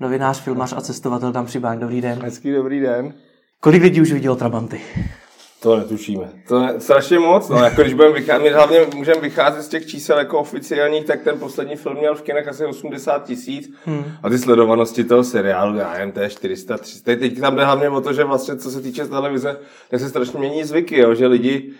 novinář, filmař a cestovatel tam přibán. Dobrý den. Hezký dobrý den. Kolik lidí už vidělo Trabanty? To netušíme. To je strašně moc. No, jako když budeme vycházet, my hlavně můžeme vycházet z těch čísel jako oficiálních, tak ten poslední film měl v kinech asi 80 tisíc hmm. a ty sledovanosti toho seriálu, já nevím, to je 400, 300. Teď tam jde hlavně o to, že vlastně co se týče televize, tak se strašně mění zvyky, jo, že lidi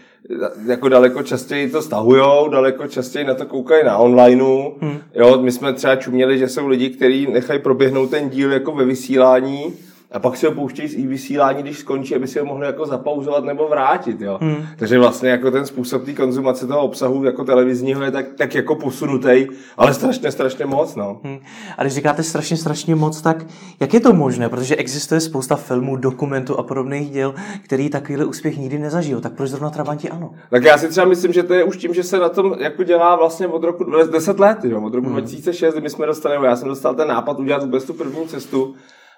jako daleko častěji to stahujou, daleko častěji na to koukají na onlineu. Hmm. Jo, my jsme třeba čuměli, že jsou lidi, kteří nechají proběhnout ten díl jako ve vysílání, a pak si ho pouštějí z vysílání, když skončí, aby si ho mohli jako zapauzovat nebo vrátit. Jo? Hmm. Takže vlastně jako ten způsob té konzumace toho obsahu jako televizního je tak, tak jako posunutý, ale strašně, strašně moc. No. Hmm. A když říkáte strašně, strašně moc, tak jak je to možné? Protože existuje spousta filmů, dokumentů a podobných děl, který takovýhle úspěch nikdy nezažil. Tak proč zrovna Trabanti ano? Tak já si třeba myslím, že to je už tím, že se na tom jako dělá vlastně od roku 10 let, jo? od roku hmm. 2006, kdy my jsme dostali, já jsem dostal ten nápad udělat vůbec tu první cestu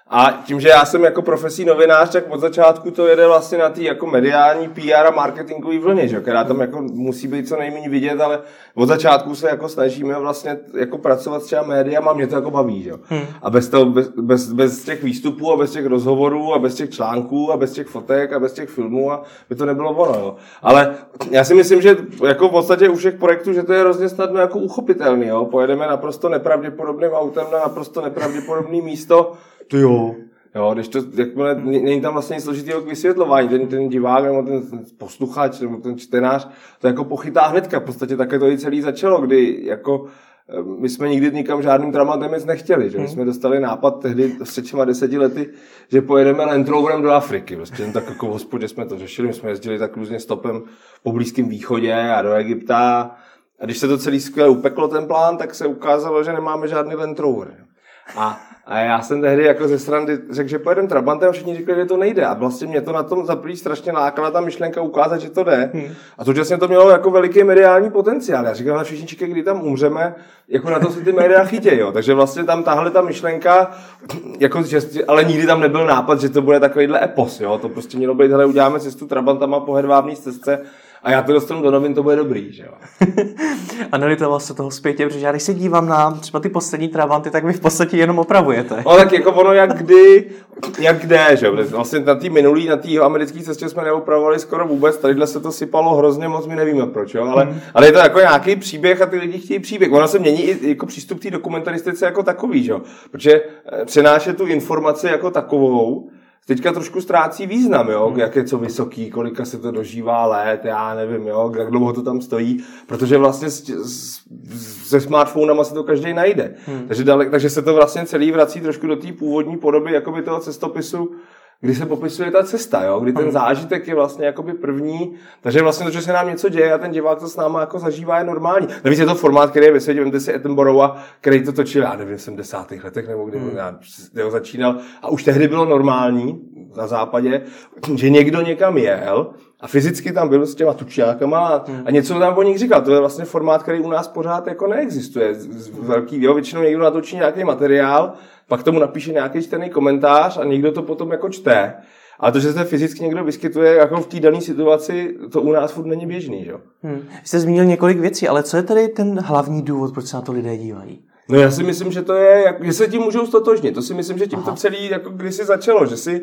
a tím, že já jsem jako profesí novinář, tak od začátku to jede vlastně na té jako mediální PR a marketingové vlně, že? která tam jako musí být co nejméně vidět, ale od začátku se jako snažíme vlastně jako pracovat s třeba médiama, mě to jako baví. Že? Hmm. A bez, toho, bez, bez, bez, těch výstupů a bez těch rozhovorů a bez těch článků a bez těch fotek a bez těch filmů a by to nebylo ono. Jo? Ale já si myslím, že jako v podstatě u všech projektů, že to je hrozně snadno jako uchopitelný. Jo? Pojedeme naprosto nepravděpodobným autem na naprosto nepravděpodobné místo, ty jo. Jo, když to, jakmile, není tam vlastně nic složitého k vysvětlování, ten, ten divák nebo ten posluchač nebo ten čtenář to jako pochytá hnedka, v podstatě také to i celý začalo, kdy jako eh, my jsme nikdy nikam žádným dramatem nic nechtěli, že? My hmm. jsme dostali nápad tehdy před těma deseti lety, že pojedeme Land Roverem do Afriky. Prostě tak jako v hospodě jsme to řešili, my jsme jezdili tak různě stopem po Blízkém východě a do Egypta. A když se to celý skvěle upeklo ten plán, tak se ukázalo, že nemáme žádný Land Rover. A a já jsem tehdy jako ze strany řekl, že pojedeme Trabantem a všichni říkali, že to nejde. A vlastně mě to na tom za strašně lákala ta myšlenka ukázat, že to jde. Hmm. A to, že jsem to mělo jako veliký mediální potenciál. Já říkal, ale všichni čekají, kdy tam umřeme, jako na to si ty média chytějí. Jo. Takže vlastně tam tahle ta myšlenka, jako, že, ale nikdy tam nebyl nápad, že to bude takovýhle epos. Jo. To prostě mělo být, hele, uděláme cestu Trabantama po hedvábní cestce a já to dostanu do novin, to bude dobrý, že jo. Analytoval se toho zpětě, protože já když se dívám na třeba ty poslední travanty, tak vy v podstatě jenom opravujete. No tak jako ono jak kdy, jak kde, že jo. Vlastně na té minulý, na té americké cestě jsme neopravovali skoro vůbec, tadyhle se to sypalo hrozně moc, my nevíme proč, jo. Ale, mm. ale je to jako nějaký příběh a ty lidi chtějí příběh. Ono se mění i jako přístup k té dokumentaristice jako takový, že jo. Protože eh, přenášet tu informaci jako takovou, teďka trošku ztrácí význam, jo? Hmm. jak je co vysoký, kolika se to dožívá let, já nevím, jo? jak dlouho to tam stojí, protože vlastně se smartphonama se to každý najde. Hmm. Takže, dalek, takže se to vlastně celý vrací trošku do té původní podoby jakoby toho cestopisu, kdy se popisuje ta cesta, jo? kdy ten zážitek je vlastně jakoby první, takže vlastně to, že se nám něco děje a ten divák to s náma jako zažívá je normální. Navíc je to formát, který je ve světě, vemte si Attenborough, který to točil, já nevím, v 70. letech nebo kdy hmm. já ho začínal a už tehdy bylo normální na západě, že někdo někam jel a fyzicky tam byl s těma tučňákama a, hmm. a něco tam o nich říkal. To je vlastně formát, který u nás pořád jako neexistuje. Velký, jo, většinou někdo natočí nějaký materiál, pak tomu napíše nějaký čtený komentář a někdo to potom jako čte. Ale to, že se fyzicky někdo vyskytuje jako v té dané situaci, to u nás furt není běžný. Že? Hmm. Vy jste zmínil několik věcí, ale co je tedy ten hlavní důvod, proč se na to lidé dívají? No já si myslím, že to je, že se tím můžou stotožnit. To si myslím, že tím Aha. to celý jako kdysi začalo, že si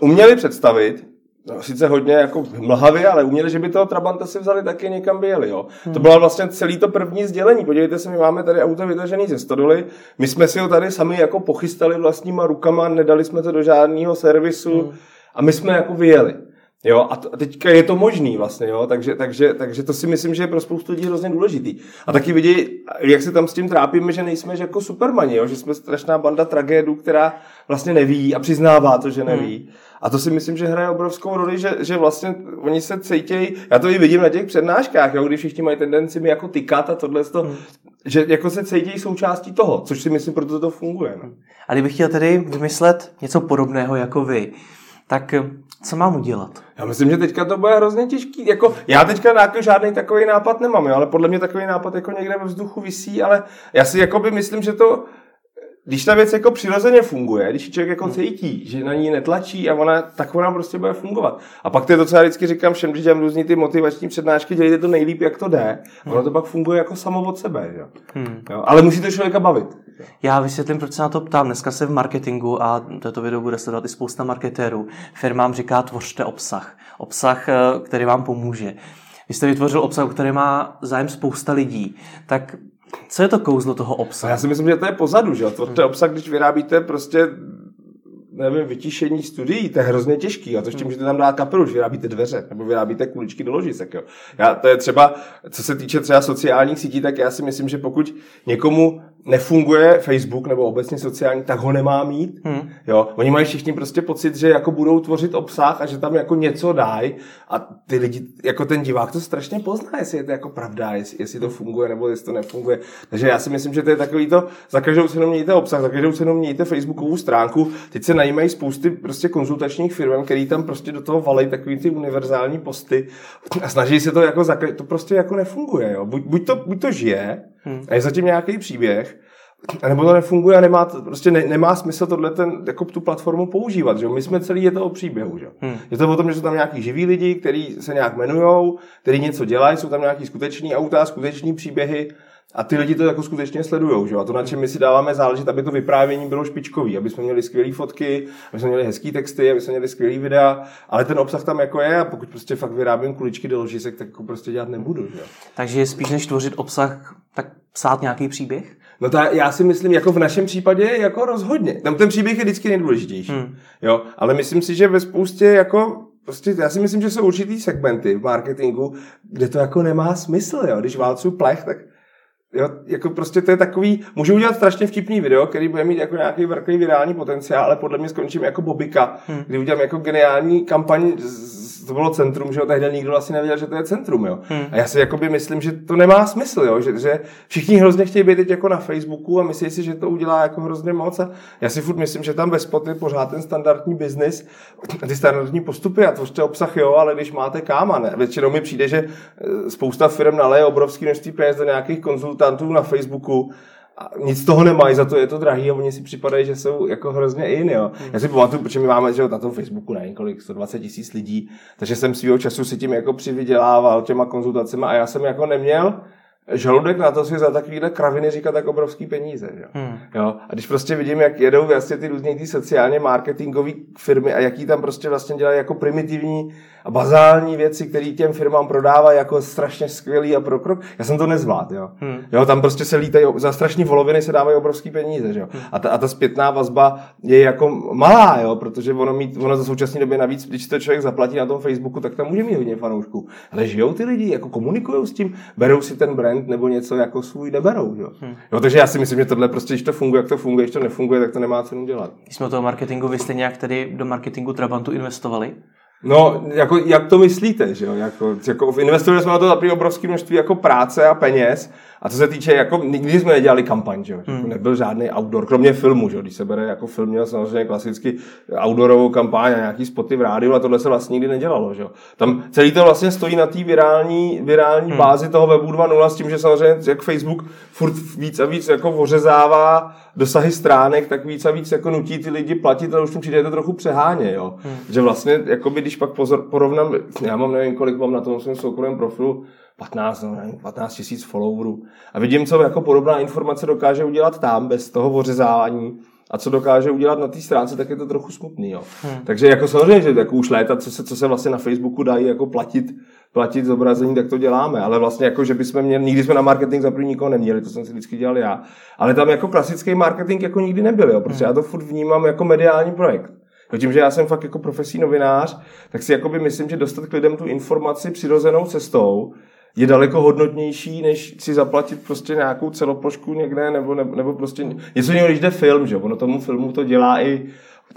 uměli představit, no, sice hodně jako mlhavě, ale uměli, že by toho Trabanta si vzali taky někam by jeli. Jo. Hmm. To bylo vlastně celý to první sdělení. Podívejte se, my máme tady auto vytažený ze stodoly, my jsme si ho tady sami jako pochystali vlastníma rukama, nedali jsme to do žádného servisu hmm. a my jsme jako vyjeli. Jo, a, to, a teďka je to možný vlastně, jo, takže, takže, takže to si myslím, že je pro spoustu lidí hrozně důležitý. A taky vidí, jak se tam s tím trápíme, že nejsme že jako supermani, jo, že jsme strašná banda tragédů, která vlastně neví a přiznává to, že neví. Hmm. A to si myslím, že hraje obrovskou roli, že, že vlastně oni se cítějí, já to i vidím na těch přednáškách, jo, když všichni mají tendenci mi jako tykat a tohle, to, hmm. že jako se cítějí součástí toho, což si myslím, proto to funguje. No. A kdybych chtěl tedy vymyslet něco podobného jako vy, tak co mám udělat? Já myslím, že teďka to bude hrozně těžký. Jako, já teďka nějaký žádný takový nápad nemám, jo, ale podle mě takový nápad jako někde ve vzduchu visí, ale já si jakoby myslím, že to, když ta věc jako přirozeně funguje, když člověk jako cítí, že na ní netlačí a ona, tak ona prostě bude fungovat. A pak to je to, co já vždycky říkám všem, když dělám různý ty motivační přednášky, dělejte to nejlíp, jak to jde. Ono to pak funguje jako samo od sebe. Jo? Hmm. Jo? Ale musí to člověka bavit. Jo. Já vysvětlím, proč se na to ptám. Dneska se v marketingu, a toto video bude sledovat i spousta marketérů, firmám říká tvořte obsah. Obsah, eh, který vám pomůže. Vy jste vytvořil obsah, který má zájem spousta lidí. Tak co je to kouzlo toho obsahu? Já si myslím, že to je pozadu, že To je obsah, když vyrábíte prostě nevím, vytišení studií, to je hrozně těžký. A to s tím, že tam dát kapeluš, vyrábíte dveře, nebo vyrábíte kuličky do ložisek. Jo. Já, to je třeba, co se týče třeba sociálních sítí, tak já si myslím, že pokud někomu nefunguje Facebook nebo obecně sociální, tak ho nemá mít. Hmm. Jo, oni mají všichni prostě pocit, že jako budou tvořit obsah a že tam jako něco dají a ty lidi, jako ten divák to strašně pozná, jestli je to jako pravda, jestli, jestli to funguje nebo jestli to nefunguje. Takže já si myslím, že to je takový to, za každou cenu mějte obsah, za každou cenu mějte Facebookovou stránku. Teď se najímají spousty prostě konzultačních firm, který tam prostě do toho valej takový ty univerzální posty a snaží se to jako, to prostě jako nefunguje. Jo. Buď, buď, to, buď to žije, hmm. a je zatím nějaký příběh, a nebo to nefunguje a nemá, prostě ne, nemá smysl tohle ten, jako tu platformu používat. Že? My jsme celý, je to o příběhu. Že? Hmm. Je to o tom, že jsou tam nějaký živí lidi, kteří se nějak jmenují, kteří něco dělají, jsou tam nějaký skuteční auta, skuteční příběhy a ty lidi to jako skutečně sledují. Že? A to, na čem my si dáváme záležet, aby to vyprávění bylo špičkový, aby jsme měli skvělé fotky, aby jsme měli hezký texty, aby jsme měli skvělé videa, ale ten obsah tam jako je a pokud prostě fakt vyrábím kuličky do ložisek, tak jako prostě dělat nebudu. Že? Takže spíš než tvořit obsah, tak psát nějaký příběh? No ta, já si myslím, jako v našem případě, jako rozhodně. Tam ten příběh je vždycky nejdůležitější. Hmm. Jo, ale myslím si, že ve spoustě jako Prostě já si myslím, že jsou určitý segmenty v marketingu, kde to jako nemá smysl, jo. Když válcu plech, tak Jo, jako prostě to je takový, můžu udělat strašně vtipný video, který bude mít jako nějaký velký virální potenciál, ale podle mě skončím jako Bobika, hmm. kdy udělám jako geniální kampaň to bylo centrum, že jo, tehdy nikdo vlastně nevěděl, že to je centrum, jo. Hmm. A já si jakoby myslím, že to nemá smysl, jo, že, že všichni hrozně chtějí být teď jako na Facebooku a myslí si, že to udělá jako hrozně moc a já si furt myslím, že tam ve spot je pořád ten standardní biznis, ty standardní postupy a tvořte obsah, jo, ale když máte káma, ne. Většinou mi přijde, že eh, spousta firm naleje obrovský množství peněz do nějakých konzultantů na Facebooku a nic z toho nemají, za to je to drahý a oni si připadají, že jsou jako hrozně in, jo. Hmm. Já si pamatuju, protože my máme že na tom Facebooku na několik 120 tisíc lidí, takže jsem svýho času si tím jako přivydělával těma konzultacemi a já jsem jako neměl žaludek na to si za takovýhle kraviny říkat tak obrovský peníze. Jo? Hmm. Jo? A když prostě vidím, jak jedou vlastně ty různé ty sociálně marketingové firmy a jaký tam prostě vlastně dělají jako primitivní a bazální věci, které těm firmám prodávají jako strašně skvělý a prokrok, já jsem to nezvládl. Jo? Hmm. jo tam prostě se lítají, za strašní voloviny se dávají obrovský peníze. Jo? Hmm. A, ta, a ta zpětná vazba je jako malá, jo? protože ono, mít, ono za současné době navíc, když to člověk zaplatí na tom Facebooku, tak tam může mít hodně fanoušků. Ale žijou ty lidi, jako komunikují s tím, berou si ten brand brand nebo něco jako svůj neberou. Jo? Hmm. jo takže já si myslím, že tohle prostě, když to funguje, jak to funguje, když to nefunguje, tak to nemá cenu dělat. Když jsme toho marketingu, vy jste nějak tedy do marketingu Trabantu investovali? No, jako, jak to myslíte, že jo? Jako, jako investovali jsme na to za obrovské množství jako práce a peněz a co se týče, jako nikdy jsme nedělali kampaň, že jo? Hmm. Nebyl žádný outdoor, kromě filmu, že jo? Když se bere jako film, měl samozřejmě klasicky outdoorovou kampaň a nějaký spoty v rádiu, a tohle se vlastně nikdy nedělalo, že jo? Tam celý to vlastně stojí na té virální, virální hmm. bázi toho webu 2.0 s tím, že samozřejmě jak Facebook furt víc a víc jako ořezává dosahy stránek, tak víc a víc jako nutí ty lidi platit, ale už tím přijde to trochu přeháně, jo? Hmm. Že vlastně, jakoby, když pak pozor, porovnám, já mám nevím, kolik mám na tom svém soukromém profilu, 15, no, nevím, 15 tisíc followerů. A vidím, co jako podobná informace dokáže udělat tam, bez toho ořezávání. A co dokáže udělat na té stránce, tak je to trochu smutný. Jo. Hmm. Takže jako samozřejmě, že jako už léta, co se, co se vlastně na Facebooku dají jako platit, platit zobrazení, tak to děláme. Ale vlastně jako, že bychom měli, nikdy jsme na marketing za první nikoho neměli, to jsem si vždycky dělal já. Ale tam jako klasický marketing jako nikdy nebyl, jo, protože hmm. já to furt vnímám jako mediální projekt. No tím, že já jsem fakt jako profesní novinář, tak si jakoby myslím, že dostat k lidem tu informaci přirozenou cestou, je daleko hodnotnější, než si zaplatit prostě nějakou celoplošku někde, nebo, nebo, nebo prostě něco jiného, když jde film, že ono tomu filmu to dělá i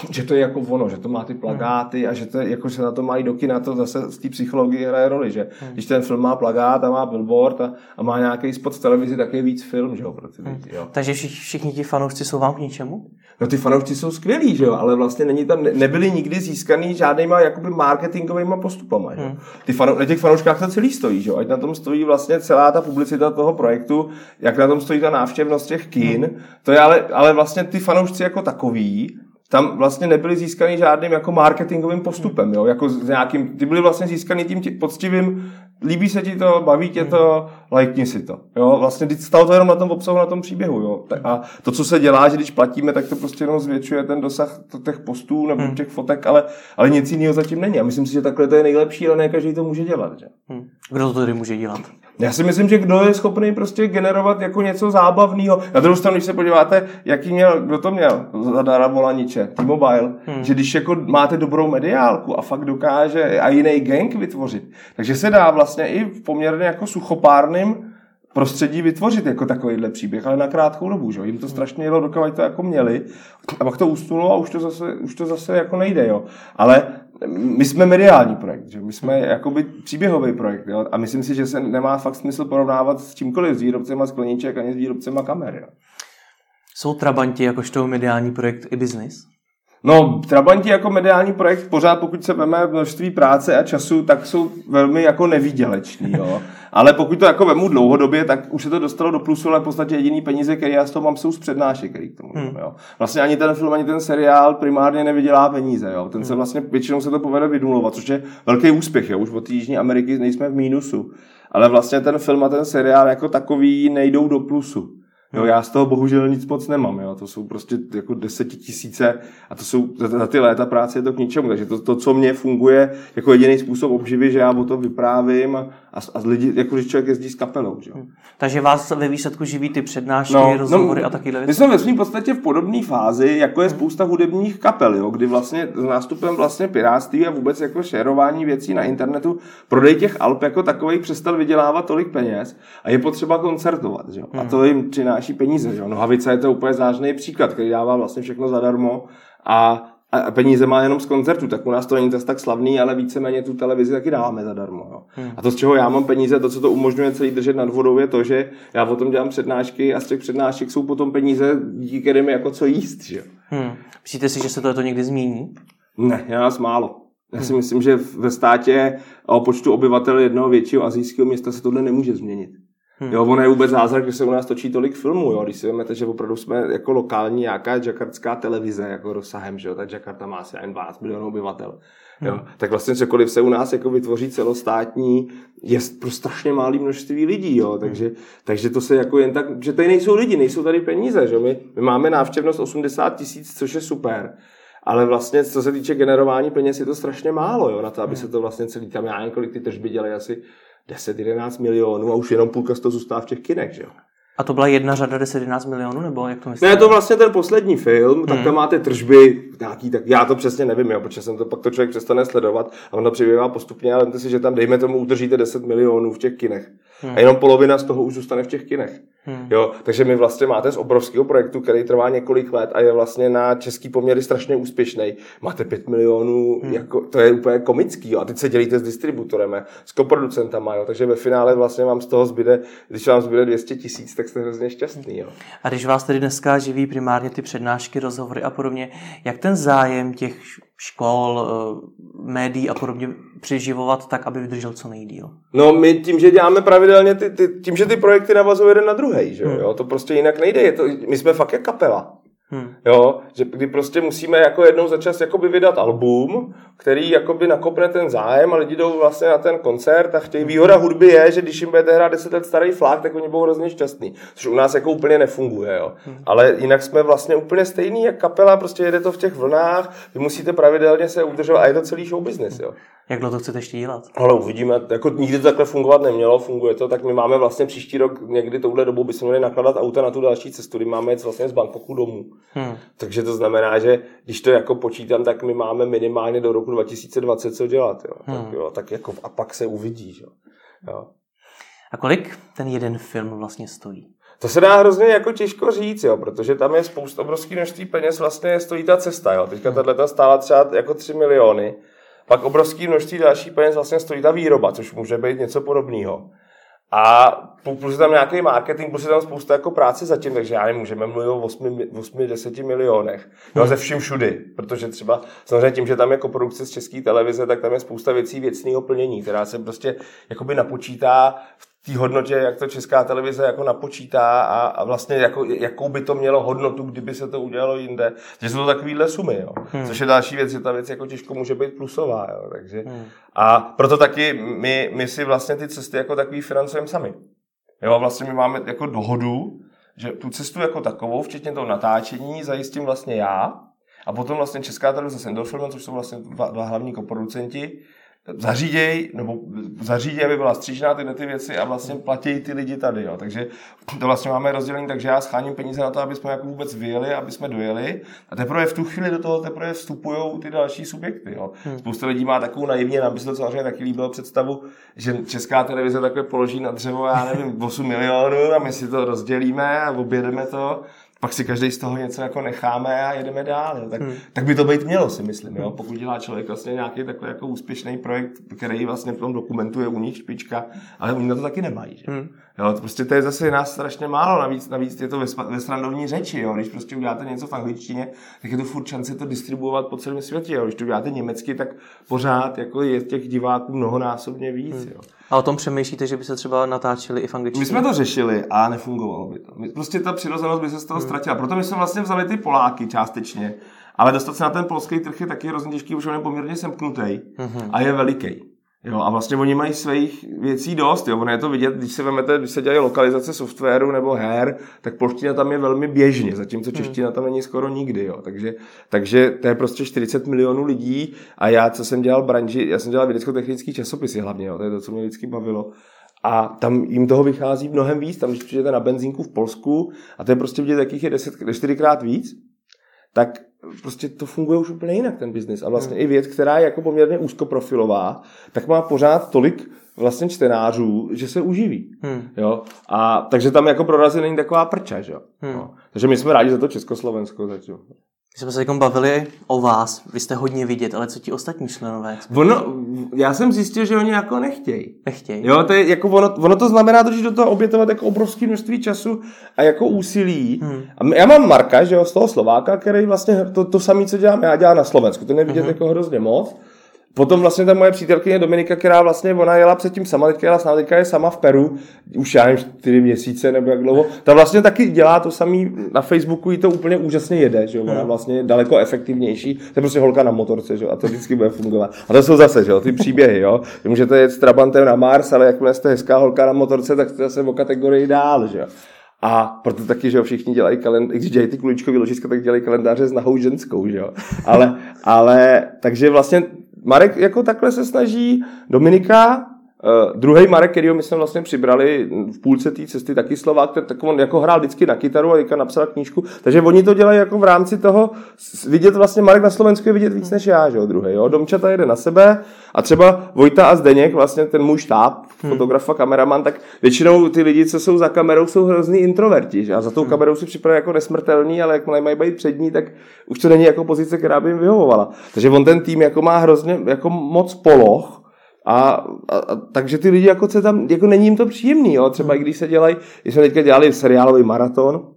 že to je jako ono, že to má ty plagáty a že to je, jako se na to mají do kina, to zase z té psychologie hraje roli, že hmm. když ten film má plagát a má billboard a, a má nějaký spot v televizi, tak je víc film, že jo, pro ty lidi, jo. Takže všichni, všichni ti fanoušci jsou vám k ničemu? No ty fanoušci jsou skvělí, že jo, ale vlastně není tam, ne, nebyli nikdy získaný žádnýma jakoby marketingovými postupama, že? Hmm. Ty fanou, na těch fanouškách to celý stojí, že jo, ať na tom stojí vlastně celá ta publicita toho projektu, jak na tom stojí ta návštěvnost těch kin, hmm. to je ale, ale vlastně ty fanoušci jako takový, tam vlastně nebyly získaný žádným jako marketingovým postupem, jo, jako s nějakým, ty byly vlastně získaný tím poctivým líbí se ti to, baví tě to, lajkni si to. Jo, vlastně stalo to jenom na tom obsahu, na tom příběhu. Jo. A to, co se dělá, že když platíme, tak to prostě jenom zvětšuje ten dosah těch postů nebo hmm. těch fotek, ale, ale nic jiného zatím není. A myslím si, že takhle to je nejlepší, ale ne každý to může dělat. Že? Hmm. Kdo to tedy může dělat? Já si myslím, že kdo je schopný prostě generovat jako něco zábavného. Na druhou stranu, když se podíváte, jaký měl, kdo to měl za Dara Volaniče, T-Mobile, hmm. že když jako máte dobrou mediálku a fakt dokáže a jiný gang vytvořit, takže se dá vlastně i v poměrně jako suchopárným prostředí vytvořit jako takovýhle příběh, ale na krátkou dobu, že? Jim to strašně jelo, dokud to jako měli, a pak to ustulo a už to zase, už to zase jako nejde, jo. Ale my jsme mediální projekt, že? my jsme jakoby příběhový projekt jo? a myslím si, že se nemá fakt smysl porovnávat s čímkoliv, s výrobcema skleníček ani s výrobcema kamer. Jo? Jsou Trabanti jakožto mediální projekt i biznis? No, Trabanti jako mediální projekt pořád, pokud se veme množství práce a času, tak jsou velmi jako nevýděleční, jo. Ale pokud to jako vemu dlouhodobě, tak už se to dostalo do plusu, ale v podstatě jediný peníze, které já z toho mám, jsou z přednášek, který k tomu hmm. jo. Vlastně ani ten film, ani ten seriál primárně nevydělá peníze, jo. Ten se hmm. vlastně, většinou se to povede vydulovat, což je velký úspěch, jo. Už od Jižní Ameriky nejsme v mínusu. Ale vlastně ten film a ten seriál jako takový nejdou do plusu. Jo, já z toho bohužel nic moc nemám, jo. to jsou prostě jako desetitisíce a to jsou za ty léta práce je to k ničemu, takže to, to co mě funguje jako jediný způsob obživy, že já o tom vyprávím a, a lidi, jako když člověk jezdí s kapelou. Že? Hmm. Takže vás ve výsledku živí ty přednášky, no, no rozhovory no, a taky věci? My jsme ve svým podstatě v podobné fázi, jako je spousta hudebních kapel, jo, kdy vlastně s nástupem vlastně piráctví a vůbec jako šerování věcí na internetu, prodej těch alp jako takových přestal vydělávat tolik peněz a je potřeba koncertovat. Že? A hmm. to jim přináší peníze. Že? Nohavice je to úplně zážný příklad, který dává vlastně všechno zadarmo a a peníze má jenom z koncertu, tak u nás to není zase tak slavný, ale víceméně tu televizi taky dáváme zadarmo. Jo. Hmm. A to, z čeho já mám peníze, to, co to umožňuje celý držet nad vodou, je to, že já o tom dělám přednášky a z těch přednášek jsou potom peníze, díky kterým jako co jíst. Že? Hmm. Myslíte si, že se to, někdy změní? Ne, já nás málo. Já si hmm. myslím, že ve státě o počtu obyvatel jednoho většího azijského města se tohle nemůže změnit. Hmm. Jo, ono je vůbec zázrak, že se u nás točí tolik filmů, jo. Když si vezmete, že opravdu jsme jako lokální nějaká jakartská televize, jako rozsahem, že jo, tak Jakarta má asi jen 12 milionů obyvatel. Jo. Hmm. Tak vlastně cokoliv se u nás jako vytvoří celostátní, je pro strašně malé množství lidí, jo. Takže, hmm. takže to se jako jen tak, že tady nejsou lidi, nejsou tady peníze, že my, my máme návštěvnost 80 tisíc, což je super. Ale vlastně, co se týče generování peněz, je to strašně málo, jo, na to, aby hmm. se to vlastně celý, tam já nevím, kolik ty tržby dělají asi 10-11 milionů a už jenom půlka z toho zůstává v těch kinech, že jo. A to byla jedna řada 10-11 milionů, nebo jak to myslíte? Ne, to vlastně ten poslední film, tak hmm. tam máte tržby nějaký, tak já to přesně nevím, jo, protože jsem to pak to člověk přestane sledovat a ono přibývá postupně, ale si, že tam dejme tomu udržíte 10 milionů v těch kinech. Hmm. A jenom polovina z toho už zůstane v těch kinech. Hmm. Jo, takže my vlastně máte z obrovského projektu, který trvá několik let a je vlastně na český poměry strašně úspěšný. Máte 5 milionů, hmm. jako, to je úplně komický. Jo. A teď se dělíte s distributorem, s koproducentama, jo. takže ve finále vlastně vám z toho zbyde, když vám zbyde 200 tisíc, tak jste hrozně šťastný. Jo. A když vás tedy dneska živí primárně ty přednášky, rozhovory a podobně, jak ten zájem těch škol, eh, médií a podobně přeživovat tak, aby vydržel co nejdíl? No my tím, že děláme pravidelně, ty, ty, tím, že ty projekty navazují jeden na druhý, že hmm. jo, to prostě jinak nejde, je to, my jsme fakt jak kapela. Hmm. Jo, že kdy prostě musíme jako jednou za čas jakoby vydat album, který jakoby nakopne ten zájem a lidi jdou vlastně na ten koncert a chtějí. Výhoda hudby je, že když jim budete hrát 10 let starý flák, tak oni budou hrozně šťastný. Což u nás jako úplně nefunguje, jo. Hmm. Ale jinak jsme vlastně úplně stejný jak kapela, prostě jede to v těch vlnách, vy musíte pravidelně se udržovat a je to celý show business, jo. Jak dlouho to chcete ještě dělat? Ale uvidíme, jako nikdy to takhle fungovat nemělo, funguje to, tak my máme vlastně příští rok, někdy touhle dobou bychom měli nakladat auta na tu další cestu, kdy máme jít vlastně z Bangkoku domů. Hmm. Takže to znamená, že když to jako počítám, tak my máme minimálně do roku 2020 co dělat, jo. Hmm. Tak, jo, tak jako a pak se uvidí, jo. jo. A kolik ten jeden film vlastně stojí? To se dá hrozně jako těžko říct, jo, protože tam je spousta obrovský množství peněz, vlastně stojí ta cesta, jo. Teďka hmm. tato stála třeba jako 3 miliony, pak obrovské množství dalších peněz vlastně stojí ta výroba, což může být něco podobného. A plus je tam nějaký marketing, plus je tam spousta jako práce zatím, takže já nemůžeme mluvit o 8-10 milionech. Jo, hmm. ze vším všudy, protože třeba samozřejmě tím, že tam je produkce z české televize, tak tam je spousta věcí věcného plnění, která se prostě jakoby napočítá v té hodnotě, jak to česká televize jako napočítá a, a vlastně jako, jakou by to mělo hodnotu, kdyby se to udělalo jinde. Že jsou to takovýhle sumy, jo. Hmm. Což je další věc, že ta věc jako těžko může být plusová, jo. Takže, hmm. A proto taky my, my si vlastně ty cesty jako takový financujeme sami. Jo, vlastně my máme jako dohodu, že tu cestu jako takovou, včetně toho natáčení, zajistím vlastně já, a potom vlastně Česká televize s Endorfilmem, což jsou vlastně dva, dva hlavní koproducenti, zaříděj, nebo zařídí, aby byla střížná tyhle ty věci a vlastně platí ty lidi tady, jo. Takže to vlastně máme rozdělení, takže já scháním peníze na to, aby jsme jako vůbec vyjeli, aby jsme dojeli a teprve v tu chvíli do toho teprve vstupují ty další subjekty, jo. Hmm. Spousta lidí má takovou naivně, nám by se to samozřejmě taky líbilo představu, že česká televize takhle položí na dřevo, já nevím, 8 milionů a my si to rozdělíme a objedeme to pak si každý z toho něco jako necháme a jedeme dál. Jo. Tak, hmm. tak by to být mělo, si myslím. Jo. Pokud dělá člověk vlastně nějaký takový jako úspěšný projekt, který vlastně v tom dokumentuje u nich špička, ale oni na to taky nemají. Že? Hmm. Jo, to prostě to je zase nás strašně málo, navíc, navíc je to ve, ve srandovní řeči, jo. když prostě uděláte něco v angličtině, tak je to furt šance to distribuovat po celém světě, jo. když to uděláte německy, tak pořád jako je těch diváků mnohonásobně víc. Hmm. Jo. A o tom přemýšlíte, že by se třeba natáčeli i v angličtině? My jsme to řešili a nefungovalo by to. Prostě ta přirozenost by se z toho hmm. ztratila. Proto my jsme vlastně vzali ty Poláky částečně, ale dostat se na ten polský trh je taky hrozně těžký, už on je poměrně semknutý hmm. a je veliký. Jo, a vlastně oni mají svých věcí dost, jo. Ono je to vidět, když se vemete, když se dělají lokalizace softwaru nebo her, tak polština tam je velmi běžně, zatímco hmm. čeština tam není skoro nikdy, jo. Takže, takže to je prostě 40 milionů lidí a já, co jsem dělal branži, já jsem dělal vědecko-technický časopisy hlavně, jo. To je to, co mě vždycky bavilo. A tam jim toho vychází mnohem víc. Tam, když přijete na benzínku v Polsku a to je prostě vidět, jakých je 10, 4 krát víc, tak prostě to funguje už úplně jinak, ten biznis. A vlastně hmm. i věc, která je jako poměrně úzkoprofilová, tak má pořád tolik vlastně čtenářů, že se uživí. Hmm. Jo? A takže tam jako prorazí není taková prča, že jo? Hmm. No. Takže my jsme rádi za to Československo zatím. My jsme se jako bavili o vás, vy jste hodně vidět, ale co ti ostatní členové? Ono, já jsem zjistil, že oni jako nechtějí. Nechtějí. Jo, to je jako ono, ono to znamená že do toho obětovat jako obrovské množství času a jako úsilí. Hmm. A já mám Marka, že jo, z toho Slováka, který vlastně to, to samé, co dělám, já dělám na Slovensku. To nevidět hmm. jako hrozně moc. Potom vlastně ta moje přítelkyně Dominika, která vlastně ona jela předtím sama, teďka jela s námi, teďka je sama v Peru, už já nevím, čtyři měsíce nebo jak dlouho, ta vlastně taky dělá to samý na Facebooku, jí to úplně úžasně jede, že jo? ona vlastně je daleko efektivnější, to je prostě holka na motorce, že jo? a to vždycky bude fungovat. A to jsou zase, že jo, ty příběhy, jo, Vy můžete jet s Trabantem na Mars, ale jakmile jste hezká holka na motorce, tak to zase o kategorii dál, že jo. A proto taky, že jo, všichni dělají kalendáře, když dělají ty kuličkový ložiska, tak dělají kalendáře s nahou ženskou, že jo. Ale, ale, takže vlastně Marek jako takhle se snaží, Dominika, Uh, druhý Marek, který my jsme vlastně přibrali v půlce té cesty, taky Slovák, tak on jako hrál vždycky na kytaru a napsal knížku. Takže oni to dělají jako v rámci toho, vidět vlastně Marek na Slovensku je vidět víc než já, že jo, druhý. Jo? Domčata jede na sebe a třeba Vojta a Zdeněk, vlastně ten můj štáb, hmm. fotograf a kameraman, tak většinou ty lidi, co jsou za kamerou, jsou hrozný introverti. Že? A za tou hmm. kamerou si připraví jako nesmrtelný, ale jak mají být přední, tak už to není jako pozice, která by jim vyhovovala. Takže on ten tým jako má hrozně jako moc poloh, a, a, a, takže ty lidi jako se tam, jako není jim to příjemný, jo? třeba i když se dělají, když jsme teďka dělali seriálový maraton,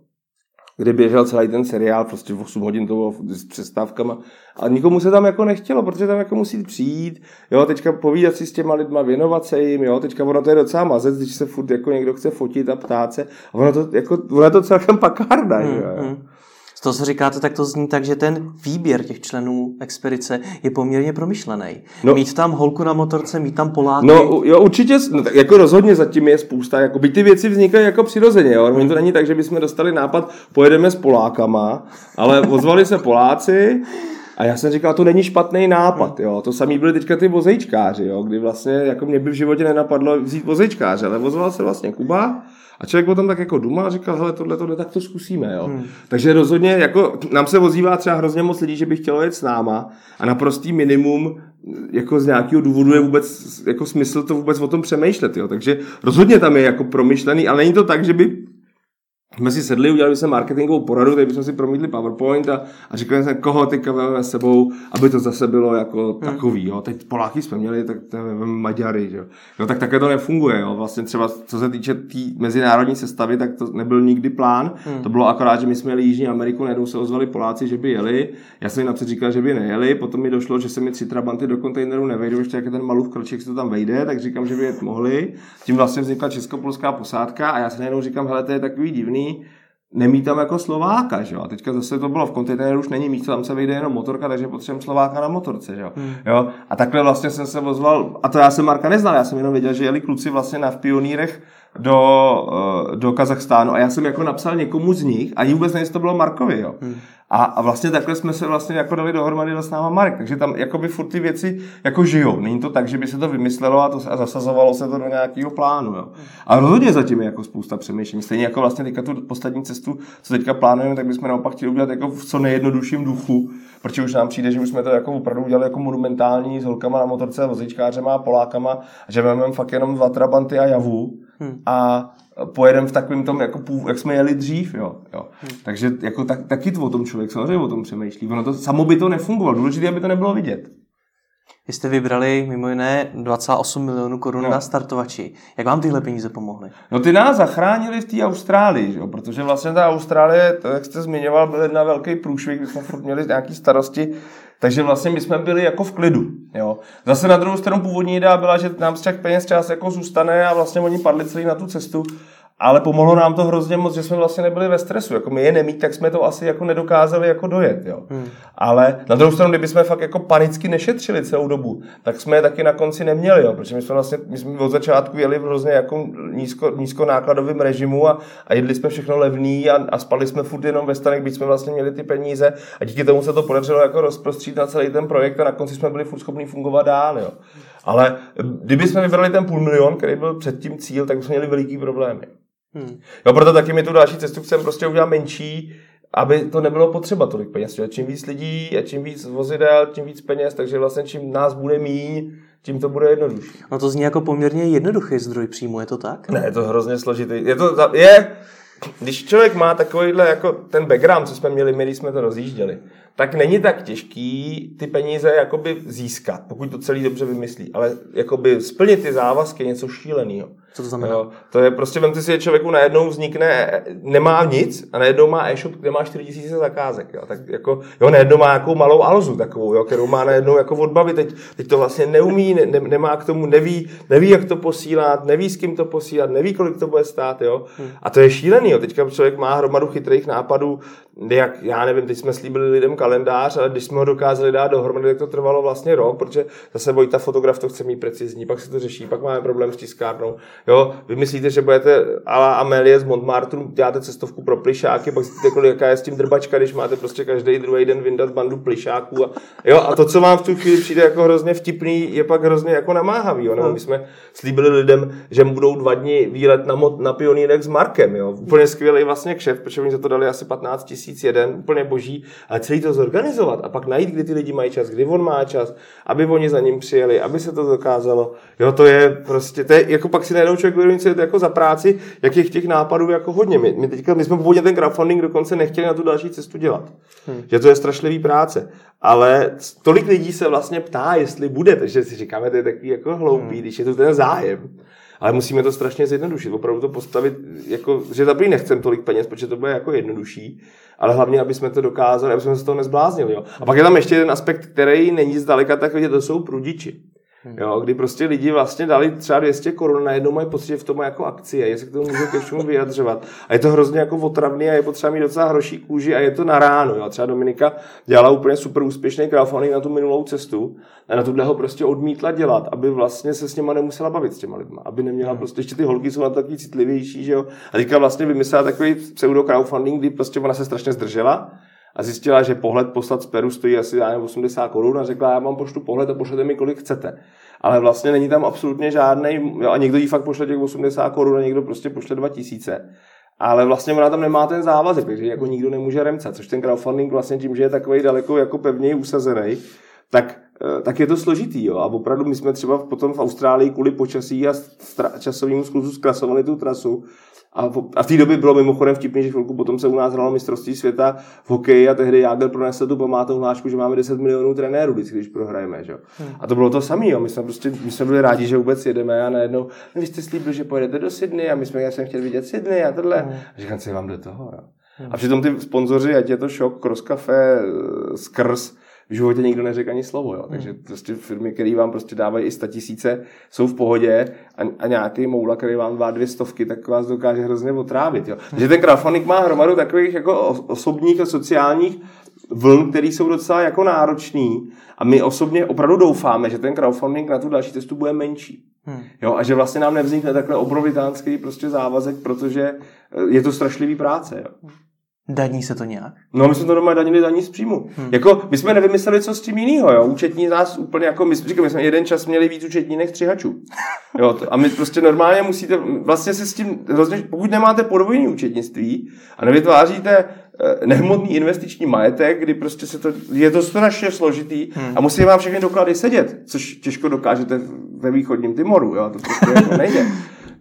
kdy běžel celý ten seriál, prostě 8 hodin to bylo s přestávkama. A nikomu se tam jako nechtělo, protože tam jako musí přijít, jo, teďka povídat si s těma lidma, věnovat se jim, jo, teďka ono to je docela mazec, když se furt jako někdo chce fotit a ptát se. A ono to, jako, ono je to celkem pakárna, hmm, jo. Hmm. Z toho, co říkáte, tak to zní tak, že ten výběr těch členů expedice je poměrně promyšlený. No, mít tam holku na motorce, mít tam Poláky. No, jo, určitě, no, tak jako rozhodně zatím je spousta, jako by ty věci vznikají jako přirozeně, jo. Hmm. to není tak, že bychom dostali nápad, pojedeme s Polákama, ale ozvali se Poláci, a já jsem říkal, to není špatný nápad, jo. To samý byly teďka ty vozejčkáři, jo, kdy vlastně jako mě by v životě nenapadlo vzít vozejčkáře, ale vozval se vlastně Kuba a člověk potom tak jako duma a říkal, hele, tohle, tohle, tak to zkusíme, jo. Hmm. Takže rozhodně, jako nám se ozývá třeba hrozně moc lidí, že by chtělo jet s náma a na prostý minimum jako z nějakého důvodu je vůbec jako smysl to vůbec o tom přemýšlet, jo. Takže rozhodně tam je jako promyšlený, ale není to tak, že by jsme si sedli, udělali jsme marketingovou poradu, tady jsme si promítli PowerPoint a, a říkali jsme, koho teďka vezmeme sebou, aby to zase bylo jako hmm. takový. Jo. Teď Poláky jsme měli, tak to Maďary. Jo. Jo, tak také to nefunguje. Jo. Vlastně třeba co se týče té tý mezinárodní sestavy, tak to nebyl nikdy plán. Hmm. To bylo akorát, že my jsme jeli Jižní Ameriku, najednou se ozvali Poláci, že by jeli. Já jsem jim napřed říkal, že by nejeli, potom mi došlo, že se mi tři trabanty do kontejneru nevejdou, ještě jak ten malův kroček, se to tam vejde, tak říkám, že by jet mohli. Tím vlastně vznikla česko-polská posádka a já se najednou říkám, hele, to je takový divný, nemít tam jako Slováka, že jo? A teďka zase to bylo v kontejneru, už není místo, tam se vyjde jenom motorka, takže potřebujeme Slováka na motorce, že jo? Hmm. jo? A takhle vlastně jsem se ozval, a to já jsem Marka neznal, já jsem jenom věděl, že jeli kluci vlastně na v pionýrech do, eh, do Kazachstánu a já jsem jako napsal někomu z nich a vůbec nevím, to bylo Markovi, jo. Hmm. A, a vlastně takhle jsme se vlastně jako dali dohromady s náma Marek, takže tam by furt ty věci jako žijou. Není to tak, že by se to vymyslelo a, to, a zasazovalo se to do nějakého plánu. Jo. A rozhodně zatím je jako spousta přemýšlení. Stejně jako vlastně teďka tu poslední cestu, co teďka plánujeme, tak bychom naopak chtěli udělat jako v co nejjednodušším duchu, protože už nám přijde, že už jsme to jako opravdu udělali jako monumentální s holkama na motorce, vozičkářema a Polákama, a že máme fakt jenom dva trabanty a javu hmm. a pojedeme v takovém tom, jako pův, jak jsme jeli dřív, jo. jo. Hmm. Takže jako tak, taky to o tom člověk samozřejmě o tom přemýšlí. Ono to samo by to nefungovalo. Důležité, aby to nebylo vidět. Vy jste vybrali mimo jiné 28 milionů korun no. na startovači. Jak vám tyhle peníze pomohly? No ty nás zachránili v té Austrálii, že? protože vlastně ta Austrálie, to, jak jste zmiňoval, byl jedna velký průšvih, kdy jsme furt měli nějaké starosti, takže vlastně my jsme byli jako v klidu. Jo. Zase na druhou stranu původní idea byla, že nám z těch peněz čas jako zůstane a vlastně oni padli celý na tu cestu ale pomohlo nám to hrozně moc, že jsme vlastně nebyli ve stresu. Jako my je nemít, tak jsme to asi jako nedokázali jako dojet. Jo. Hmm. Ale na druhou stranu, kdyby jsme fakt jako panicky nešetřili celou dobu, tak jsme je taky na konci neměli, jo. protože my jsme vlastně my jsme od začátku jeli v hrozně jako nízko, nízkonákladovém režimu a, a jedli jsme všechno levný a, a, spali jsme furt jenom ve stanech, byť jsme vlastně měli ty peníze a díky tomu se to podařilo jako rozprostřít na celý ten projekt a na konci jsme byli furt schopni fungovat dál. Jo. Ale kdyby jsme vybrali ten půl milion, který byl předtím cíl, tak bychom měli veliký problémy. Hmm. Jo, proto taky mi tu další cestu chcem prostě udělat menší, aby to nebylo potřeba tolik peněz. Čím víc lidí a čím víc vozidel, tím víc peněz, takže vlastně čím nás bude míň, tím to bude jednodušší. No to zní jako poměrně jednoduchý zdroj příjmu, je to tak? Ne, je to hrozně složitý. Je to, je, když člověk má takovýhle jako ten background, co jsme měli my, když jsme to rozjížděli, tak není tak těžký ty peníze jakoby získat, pokud to celý dobře vymyslí, ale jakoby splnit ty závazky je něco šíleného. Co to znamená? Jo, to je prostě, vemte si, že člověku najednou vznikne, nemá nic a najednou má e-shop, kde má 4000 zakázek. Jo. Tak jako, jo, najednou má nějakou malou alzu takovou, jo, kterou má najednou jako odbavit. Teď, teď to vlastně neumí, ne, ne, nemá k tomu, neví, neví, jak to posílat, neví, s kým to posílat, neví, kolik to bude stát. Jo. Hmm. A to je šílený. Jo. Teďka člověk má hromadu chytrých nápadů, jak, já nevím, teď jsme slíbili lidem kalendář, ale když jsme ho dokázali dát dohromady, tak to trvalo vlastně rok, protože zase Vojta fotograf to chce mít precizní, pak se to řeší, pak máme problém s tiskárnou. Jo, vy myslíte, že budete ala Amelie z Montmartru, děláte cestovku pro plišáky, pak zjistíte, kolik, jaká je s tím drbačka, když máte prostě každý druhý den vyndat bandu plišáků. A, jo, a to, co vám v tu chvíli přijde jako hrozně vtipný, je pak hrozně jako namáhavý. Jo? Nebo no. my jsme slíbili lidem, že budou dva dny výlet na, mod, na pionýrek s Markem. Jo? Úplně skvělý vlastně kšef, protože oni za to dali asi 15 tisíc jeden, úplně boží, ale celý to zorganizovat a pak najít, kdy ty lidi mají čas, kdy on má čas, aby oni za ním přijeli, aby se to dokázalo. Jo, to je prostě, to je, jako pak si najednou člověk uvědomí, co je to jako za práci, jakých těch nápadů jako hodně. My, my, teďka, my jsme původně ten crowdfunding dokonce nechtěli na tu další cestu dělat. Hmm. Že to je strašlivý práce. Ale tolik lidí se vlastně ptá, jestli bude, takže si říkáme, to je takový jako hloupý, hmm. když je to ten zájem. Ale musíme to strašně zjednodušit, opravdu to postavit, jako, že za nechcem tolik peněz, protože to bude jako jednodušší, ale hlavně, aby jsme to dokázali, aby jsme se toho nezbláznili. Jo. A pak je tam ještě jeden aspekt, který není zdaleka takový, to jsou prudiči. Jo, kdy prostě lidi vlastně dali třeba 200 korun, najednou mají pocit, že v tom má jako akcie, jestli k tomu můžou ke všemu vyjadřovat. A je to hrozně jako otravný a je potřeba mít docela hroší kůži a je to na ráno. Jo. Třeba Dominika dělala úplně super úspěšný crowdfunding na tu minulou cestu a na tuhle ho prostě odmítla dělat, aby vlastně se s něma nemusela bavit s těma lidma, aby neměla hmm. prostě, ještě ty holky jsou na takový citlivější, že jo. A teďka vlastně vymyslela takový pseudo crowdfunding, kdy prostě ona se strašně zdržela, a zjistila, že pohled poslat z Peru stojí asi já nevím, 80 korun a řekla, já vám pošlu pohled a pošlete mi, kolik chcete. Ale vlastně není tam absolutně žádný, a někdo jí fakt pošle těch 80 korun a někdo prostě pošle 2000. Ale vlastně ona tam nemá ten závazek, takže jako nikdo nemůže remcat, což ten crowdfunding vlastně tím, že je takový daleko jako pevněji usazený, tak, eh, tak je to složitý. Jo? A opravdu my jsme třeba potom v Austrálii kvůli počasí a časovému skluzu zkrasovali tu trasu A v, a v té době bylo mimochodem vtipně, že chvilku potom se u nás hralo mistrovství světa v hokeji a tehdy Jágel pronesl tu památou hlášku, že máme 10 milionů trenérů, vždycky, když prohrajeme. Že? Hmm. A to bylo to samé. My jsme prostě my jsme byli rádi, že vůbec jedeme a najednou, no, vy jste slíbil, že pojedete do Sydney a my jsme, já jsem chtěl vidět Sydney a tohle. Hmm. A říkám, si vám do toho. Jo. Hmm. A přitom ty sponzoři, ať je to šok, Cross Cafe, skrz, v životě nikdo neřekl ani slovo. Jo. Takže hmm. prostě firmy, které vám prostě dávají i tisíce, jsou v pohodě a, a nějaký moula, který vám dá dvě stovky, tak vás dokáže hrozně otrávit. Jo. Takže ten crowdfunding má hromadu takových jako osobních a sociálních vln, které jsou docela jako náročný a my osobně opravdu doufáme, že ten crowdfunding na tu další cestu bude menší. Hmm. Jo, a že vlastně nám nevznikne takhle obrovitánský prostě závazek, protože je to strašlivý práce. Jo. Daní se to nějak? No, my jsme to doma danili daní z příjmu. Hmm. Jako, my jsme nevymysleli, co s tím jinýho, jo. Účetní nás úplně jako, my, říkám, my jsme jeden čas měli víc účetní střihačů. Jo, to, a my prostě normálně musíte, vlastně se s tím, hrozně, pokud nemáte podvojný účetnictví a nevytváříte eh, nehmotný investiční majetek, kdy prostě se to, je to strašně složitý hmm. a musí vám všechny doklady sedět, což těžko dokážete ve východním Timoru, jo, to prostě jako nejde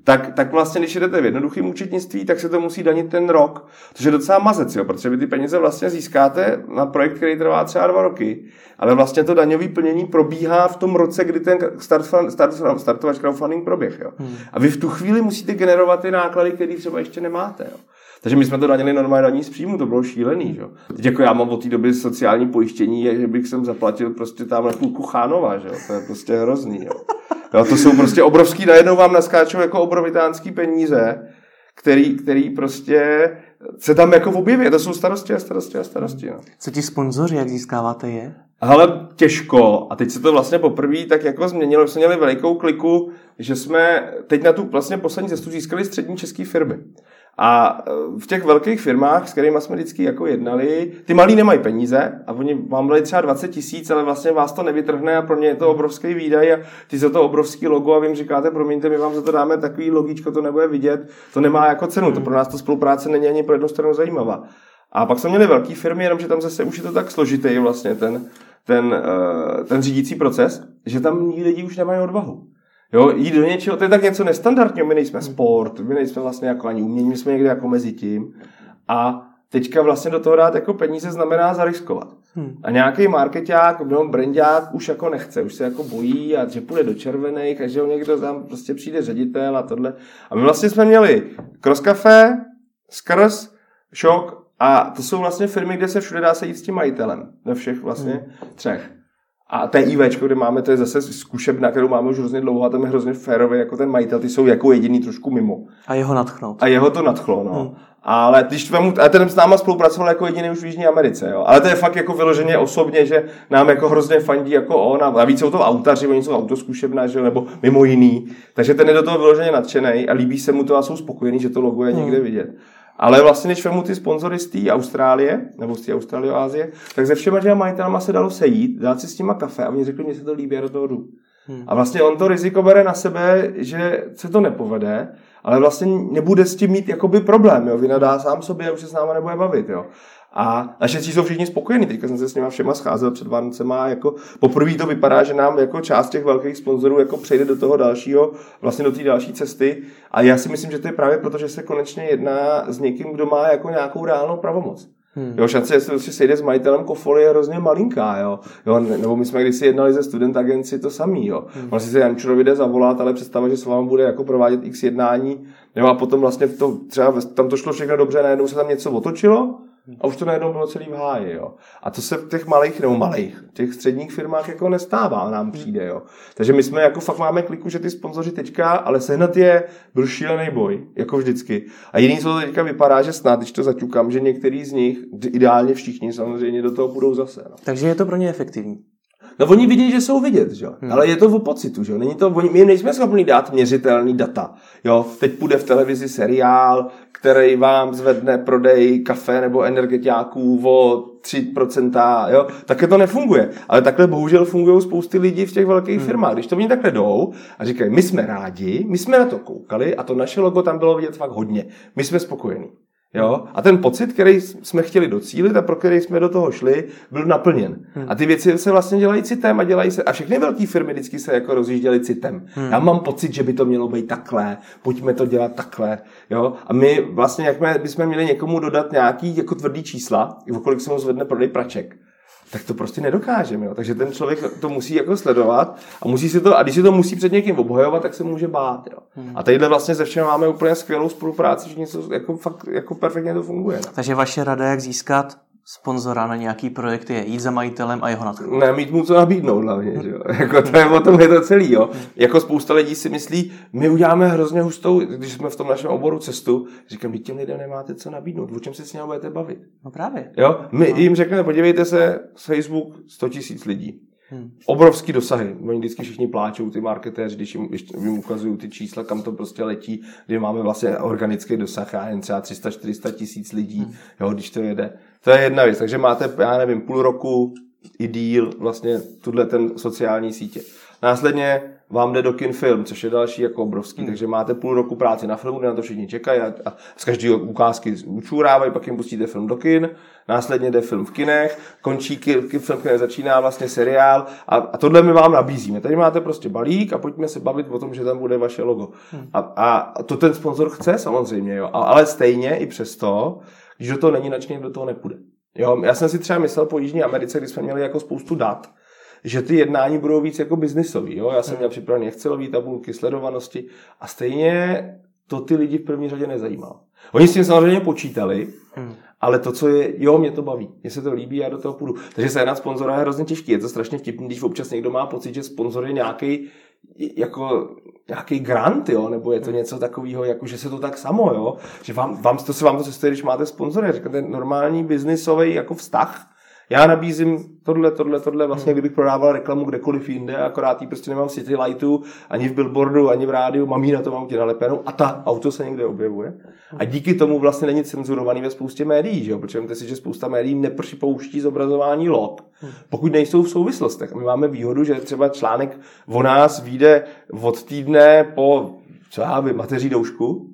tak, tak vlastně, když jdete v jednoduchém účetnictví, tak se to musí danit ten rok, což je docela mazec, jo, protože vy ty peníze vlastně získáte na projekt, který trvá třeba dva roky, ale vlastně to daňové plnění probíhá v tom roce, kdy ten start, start, startovač crowdfunding proběh. Jo. Hmm. A vy v tu chvíli musíte generovat ty náklady, které třeba ještě nemáte. Jo. Takže my jsme to danili normálně daní z příjmu, to bylo šílený. Že? Teď jako já mám od té doby sociální pojištění, že bych sem zaplatil prostě tam půlku Chánova, že? to je prostě hrozný. Jo. Jo, to jsou prostě obrovský, najednou vám naskáčou jako obrovitánský peníze, který, který prostě se tam jako objeví. To jsou starosti a starosti a starosti. No. Co ti sponzoři, jak získáváte je? Ale těžko. A teď se to vlastně poprvé tak jako změnilo. jsme měli velikou kliku, že jsme teď na tu vlastně poslední cestu získali střední české firmy. A e, v těch velkých firmách, s kterými jsme vždycky jako jednali, ty malí nemají peníze a oni vám byli třeba 20 tisíc, ale vlastně vás to nevytrhne a pro ně je to obrovský výdaj a ty za to obrovský logo a vy jim říkáte, promiňte, my vám za to dáme takový logíčko, to nebude vidět, to nemá jako cenu, to pro nás to spolupráce není ani pro jednu stranu zajímavá. A pak jsme měli velké firmy, jenomže tam zase už je to tak složitý vlastně ten, ten, e, ten řídící proces, že tam lidi už nemají odvahu. Jo, jít do něčeho, to je tak něco nestandardního, my nejsme sport, my nejsme vlastně jako ani umění, my jsme někde jako mezi tím. A teďka vlastně do toho dát jako peníze znamená zariskovat. Hmm. A nějaký marketák nebo brandák už jako nechce, už se jako bojí a že půjde do červených a že někdo tam prostě přijde ředitel a tohle. A my vlastně jsme měli Cross Cafe, Skrz, Šok a to jsou vlastně firmy, kde se všude dá se jít s tím majitelem. Ve všech vlastně hmm. třech. A TIV, kde máme, to je zase zkušebna, kterou máme už hrozně dlouho a tam je hrozně férový jako ten majitel, ty jsou jako jediný trošku mimo. A jeho nadchnout. A jeho to nadchlo, no. Hmm. Ale když vemu, a ten s náma spolupracoval jako jediný už v Jižní Americe, jo. Ale to je fakt jako vyloženě osobně, že nám jako hrozně fandí jako on a víc jsou to autaři, oni jsou autozkušebná, že nebo mimo jiný. Takže ten je do toho vyloženě nadšený a líbí se mu to a jsou spokojení, že to logo je hmm. někde vidět. Ale vlastně, když vemu ty sponzory z té Austrálie, nebo z té Austrálie Ázie, tak se všema těma majitelama se dalo sejít, dát si s nima kafe a oni řekli, že se to líbí a do toho jdu. Hmm. A vlastně on to riziko bere na sebe, že se to nepovede, ale vlastně nebude s tím mít jakoby problém, jo. Vynadá sám sobě a už se s náma nebude bavit, jo. A naštěstí jsou všichni spokojení. Teďka jsem se s nimi všema scházel před Vánocema a jako poprvé to vypadá, že nám jako část těch velkých sponzorů jako přejde do toho dalšího, vlastně do té další cesty. A já si myslím, že to je právě proto, že se konečně jedná s někým, kdo má jako nějakou reálnou pravomoc. Hmm. Jo, šance, jestli prostě sejde s majitelem kofoly je hrozně malinká, jo. jo. Nebo my jsme kdysi jednali ze student agenci to samý, jo. Hmm. Vlastně se Jančurovi jde zavolat, ale představa, že s vámi bude jako provádět x jednání, jo, a potom vlastně to, třeba tam to šlo všechno dobře, najednou se tam něco otočilo, a už to najednou bylo celý v háji, jo. A to se v těch malých, nebo malých, těch středních firmách jako nestává, nám přijde, jo. Takže my jsme jako fakt máme kliku, že ty sponzoři teďka, ale sehnat je byl šílený boj, jako vždycky. A jiný, co to teďka vypadá, že snad, když to zaťukám, že některý z nich, ideálně všichni samozřejmě do toho budou zase. No. Takže je to pro ně efektivní. No oni vidí, že jsou vidět, že? Hmm. ale je to o pocitu. Že? Není to, oni, my nejsme schopni dát měřitelný data. Jo? Teď půjde v televizi seriál, který vám zvedne prodej kafe nebo energetiáků o 3%, jo? takhle to nefunguje. Ale takhle bohužel fungují spousty lidí v těch velkých hmm. firmách. Když to oni takhle jdou a říkají, my jsme rádi, my jsme na to koukali a to naše logo tam bylo vidět fakt hodně. My jsme spokojení. Jo? A ten pocit, který jsme chtěli docílit a pro který jsme do toho šli, byl naplněn. Hmm. A ty věci se vlastně dělají citem a dělají se. A všechny velké firmy vždycky se jako rozjížděly citem. Hmm. Já mám pocit, že by to mělo být takhle, pojďme to dělat takhle. Jo? A my vlastně, jak bychom měli někomu dodat nějaký jako tvrdý čísla, o kolik se mu zvedne prodej praček tak to prostě nedokážeme. Jo. Takže ten člověk to musí jako sledovat a musí si to, a když si to musí před někým obhajovat, tak se může bát. Jo. Hmm. A tadyhle vlastně se všem máme úplně skvělou spolupráci, že něco jako fakt jako perfektně to funguje. No. Takže vaše rada, jak získat sponzora na nějaký projekt je jít za majitelem a jeho nadchnout. Ne, mít mu co nabídnout hlavně, že jo? jako to je o tom je to celý, jo. Jako spousta lidí si myslí, my uděláme hrozně hustou, když jsme v tom našem oboru cestu, říkám, těm lidem nemáte co nabídnout, o čem se s nimi budete bavit. No právě. Jo, my no. jim řekneme, podívejte se, Facebook 100 tisíc lidí. Hmm. Obrovský dosahy. Oni vždycky všichni pláčou, ty marketéři, když jim, když jim ukazují ty čísla, kam to prostě letí, kdy máme vlastně organický dosah, já jen třeba 300-400 tisíc lidí, hmm. jo, když to jede. To je jedna věc. Takže máte, já nevím, půl roku i díl vlastně tuhle ten sociální sítě. Následně vám jde do kin film, což je další jako obrovský, hmm. takže máte půl roku práci na filmu, kde na to všichni čekají a, a z každého ukázky učůrávají, pak jim pustíte film do kin, následně jde film v kinech, končí kin, film v začíná vlastně seriál a, a tohle my vám nabízíme. Tady máte prostě balík a pojďme se bavit o tom, že tam bude vaše logo. Hmm. A, a to ten sponzor chce samozřejmě, jo, ale stejně i přesto, když do toho není nadšený, do toho nepůjde. Jo, já jsem si třeba myslel po Jižní Americe, kdy jsme měli jako spoustu dat, že ty jednání budou víc jako biznisový. Jo? Já jsem měl připravené Excelové tabulky, sledovanosti a stejně to ty lidi v první řadě nezajímalo. Oni s tím samozřejmě počítali, hmm. ale to, co je, jo, mě to baví, mně se to líbí, já do toho půjdu. Takže se jednat sponzora je hrozně těžký, je to strašně vtipný, když občas někdo má pocit, že sponzor je nějaký jako nějaký grant, jo, nebo je to něco takového, jako že se to tak samo, jo, že vám, vám to se vám to cestuje, když máte sponzory, říkáte normální biznisový jako vztah, já nabízím tohle, tohle, tohle, vlastně kdybych prodával reklamu kdekoliv jinde, akorát jí prostě nemám v City Lightu, ani v billboardu, ani v rádiu, mám jí na tom autě nalepenou a ta auto se někde objevuje. A díky tomu vlastně není cenzurovaný ve spoustě médií, že jo? protože si, že spousta médií nepřipouští zobrazování log, pokud nejsou v souvislostech. A my máme výhodu, že třeba článek o nás vyjde od týdne po, co já vím, mateří doušku,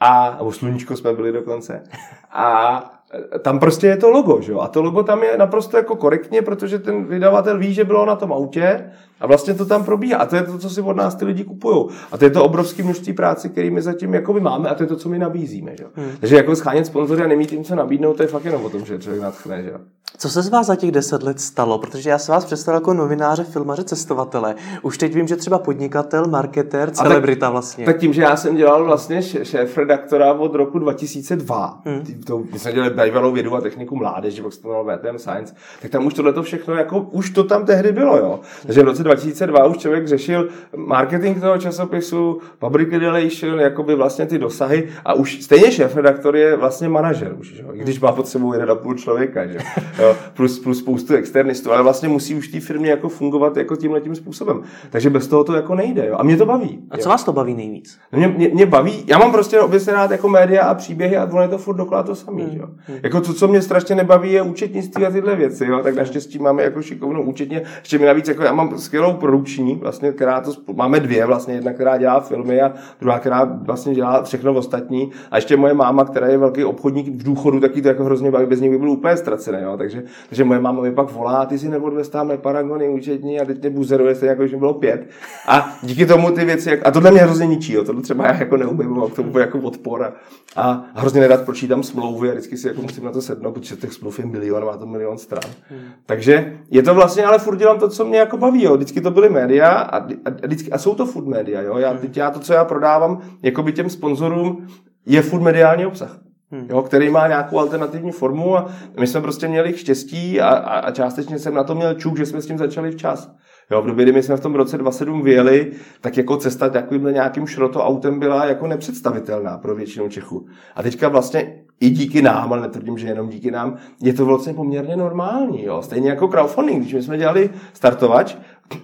a, nebo sluníčko jsme byli dokonce. A tam prostě je to logo, že jo? A to logo tam je naprosto jako korektně, protože ten vydavatel ví, že bylo na tom autě a vlastně to tam probíhá. A to je to, co si od nás ty lidi kupují. A to je to obrovské množství práce, který my zatím jako máme a to je to, co my nabízíme. Že? Hmm. Takže jako schánět sponzory a nemít jim co nabídnout, to je fakt jenom o tom, že člověk nadchne. Že? Co se z vás za těch deset let stalo? Protože já se vás představil jako novináře, filmaře, cestovatele. Už teď vím, že třeba podnikatel, marketér, celebrita tak, vlastně. Tak tím, že já jsem dělal vlastně šéf redaktora od roku 2002, hmm. to, my jsme dělali bývalou vědu a techniku mládeže, pak se to VTM Science, tak tam už tohle všechno, jako už to tam tehdy bylo, jo. Takže v roce 2002 už člověk řešil marketing toho časopisu, public relation, jakoby vlastně ty dosahy a už stejně šéf redaktor je vlastně manažer už, jo? když má pod sebou jeden a půl člověka, že? Jo? Plus, plus spoustu externistů, ale vlastně musí už té firmě jako fungovat jako tímhle tím způsobem. Takže bez toho to jako nejde. Jo? A mě to baví. A co jo? vás to baví nejvíc? Mě, mě, mě, baví, já mám prostě obecně rád jako média a příběhy a ono je to furt dokola to samý. Hmm. Jo? Hmm. Jako to, co mě strašně nebaví, je účetnictví a tyhle věci. Jo? Tak naštěstí máme jako šikovnou účetně. Ještě mi navíc, jako já mám skvělou produkční, vlastně, která to, máme dvě vlastně, jedna, která dělá filmy a druhá, která vlastně dělá všechno ostatní. A ještě moje máma, která je velký obchodník v důchodu, taky to jako hrozně baví, bez něj by byl úplně ztracený. Jo? Takže, takže moje máma mi pak volá, ty si neodvez tamhle paragony účetní a teď mě buzeruje, stejně jako mi bylo pět. A díky tomu ty věci, jak, a tohle mě hrozně ničí, jo? tohle třeba já jako neumím, mám k tomu jako odpor a, a hrozně nerad pročítám smlouvy a vždycky si jako musím na to sednout, protože těch smluv je milion, má to milion stran. Hmm. Takže je to vlastně, ale furt dělám to, co mě jako baví. Jo? Vždycky to byly média a, a, a, vždycky, a jsou to food média. Jo? Já, teď já to, co já prodávám jako by těm sponzorům, je food mediální obsah. Hmm. Jo, který má nějakou alternativní formu a my jsme prostě měli štěstí a, a, a částečně jsem na to měl čuk, že jsme s tím začali včas. Jo, v době, kdy my jsme v tom roce 27 vyjeli, tak jako cesta takovýmhle nějakým šrotoautem byla jako nepředstavitelná pro většinu Čechů. A teďka vlastně i díky nám, ale netvrdím, že jenom díky nám, je to vlastně poměrně normální. Jo. Stejně jako crowdfunding, když my jsme dělali startovač,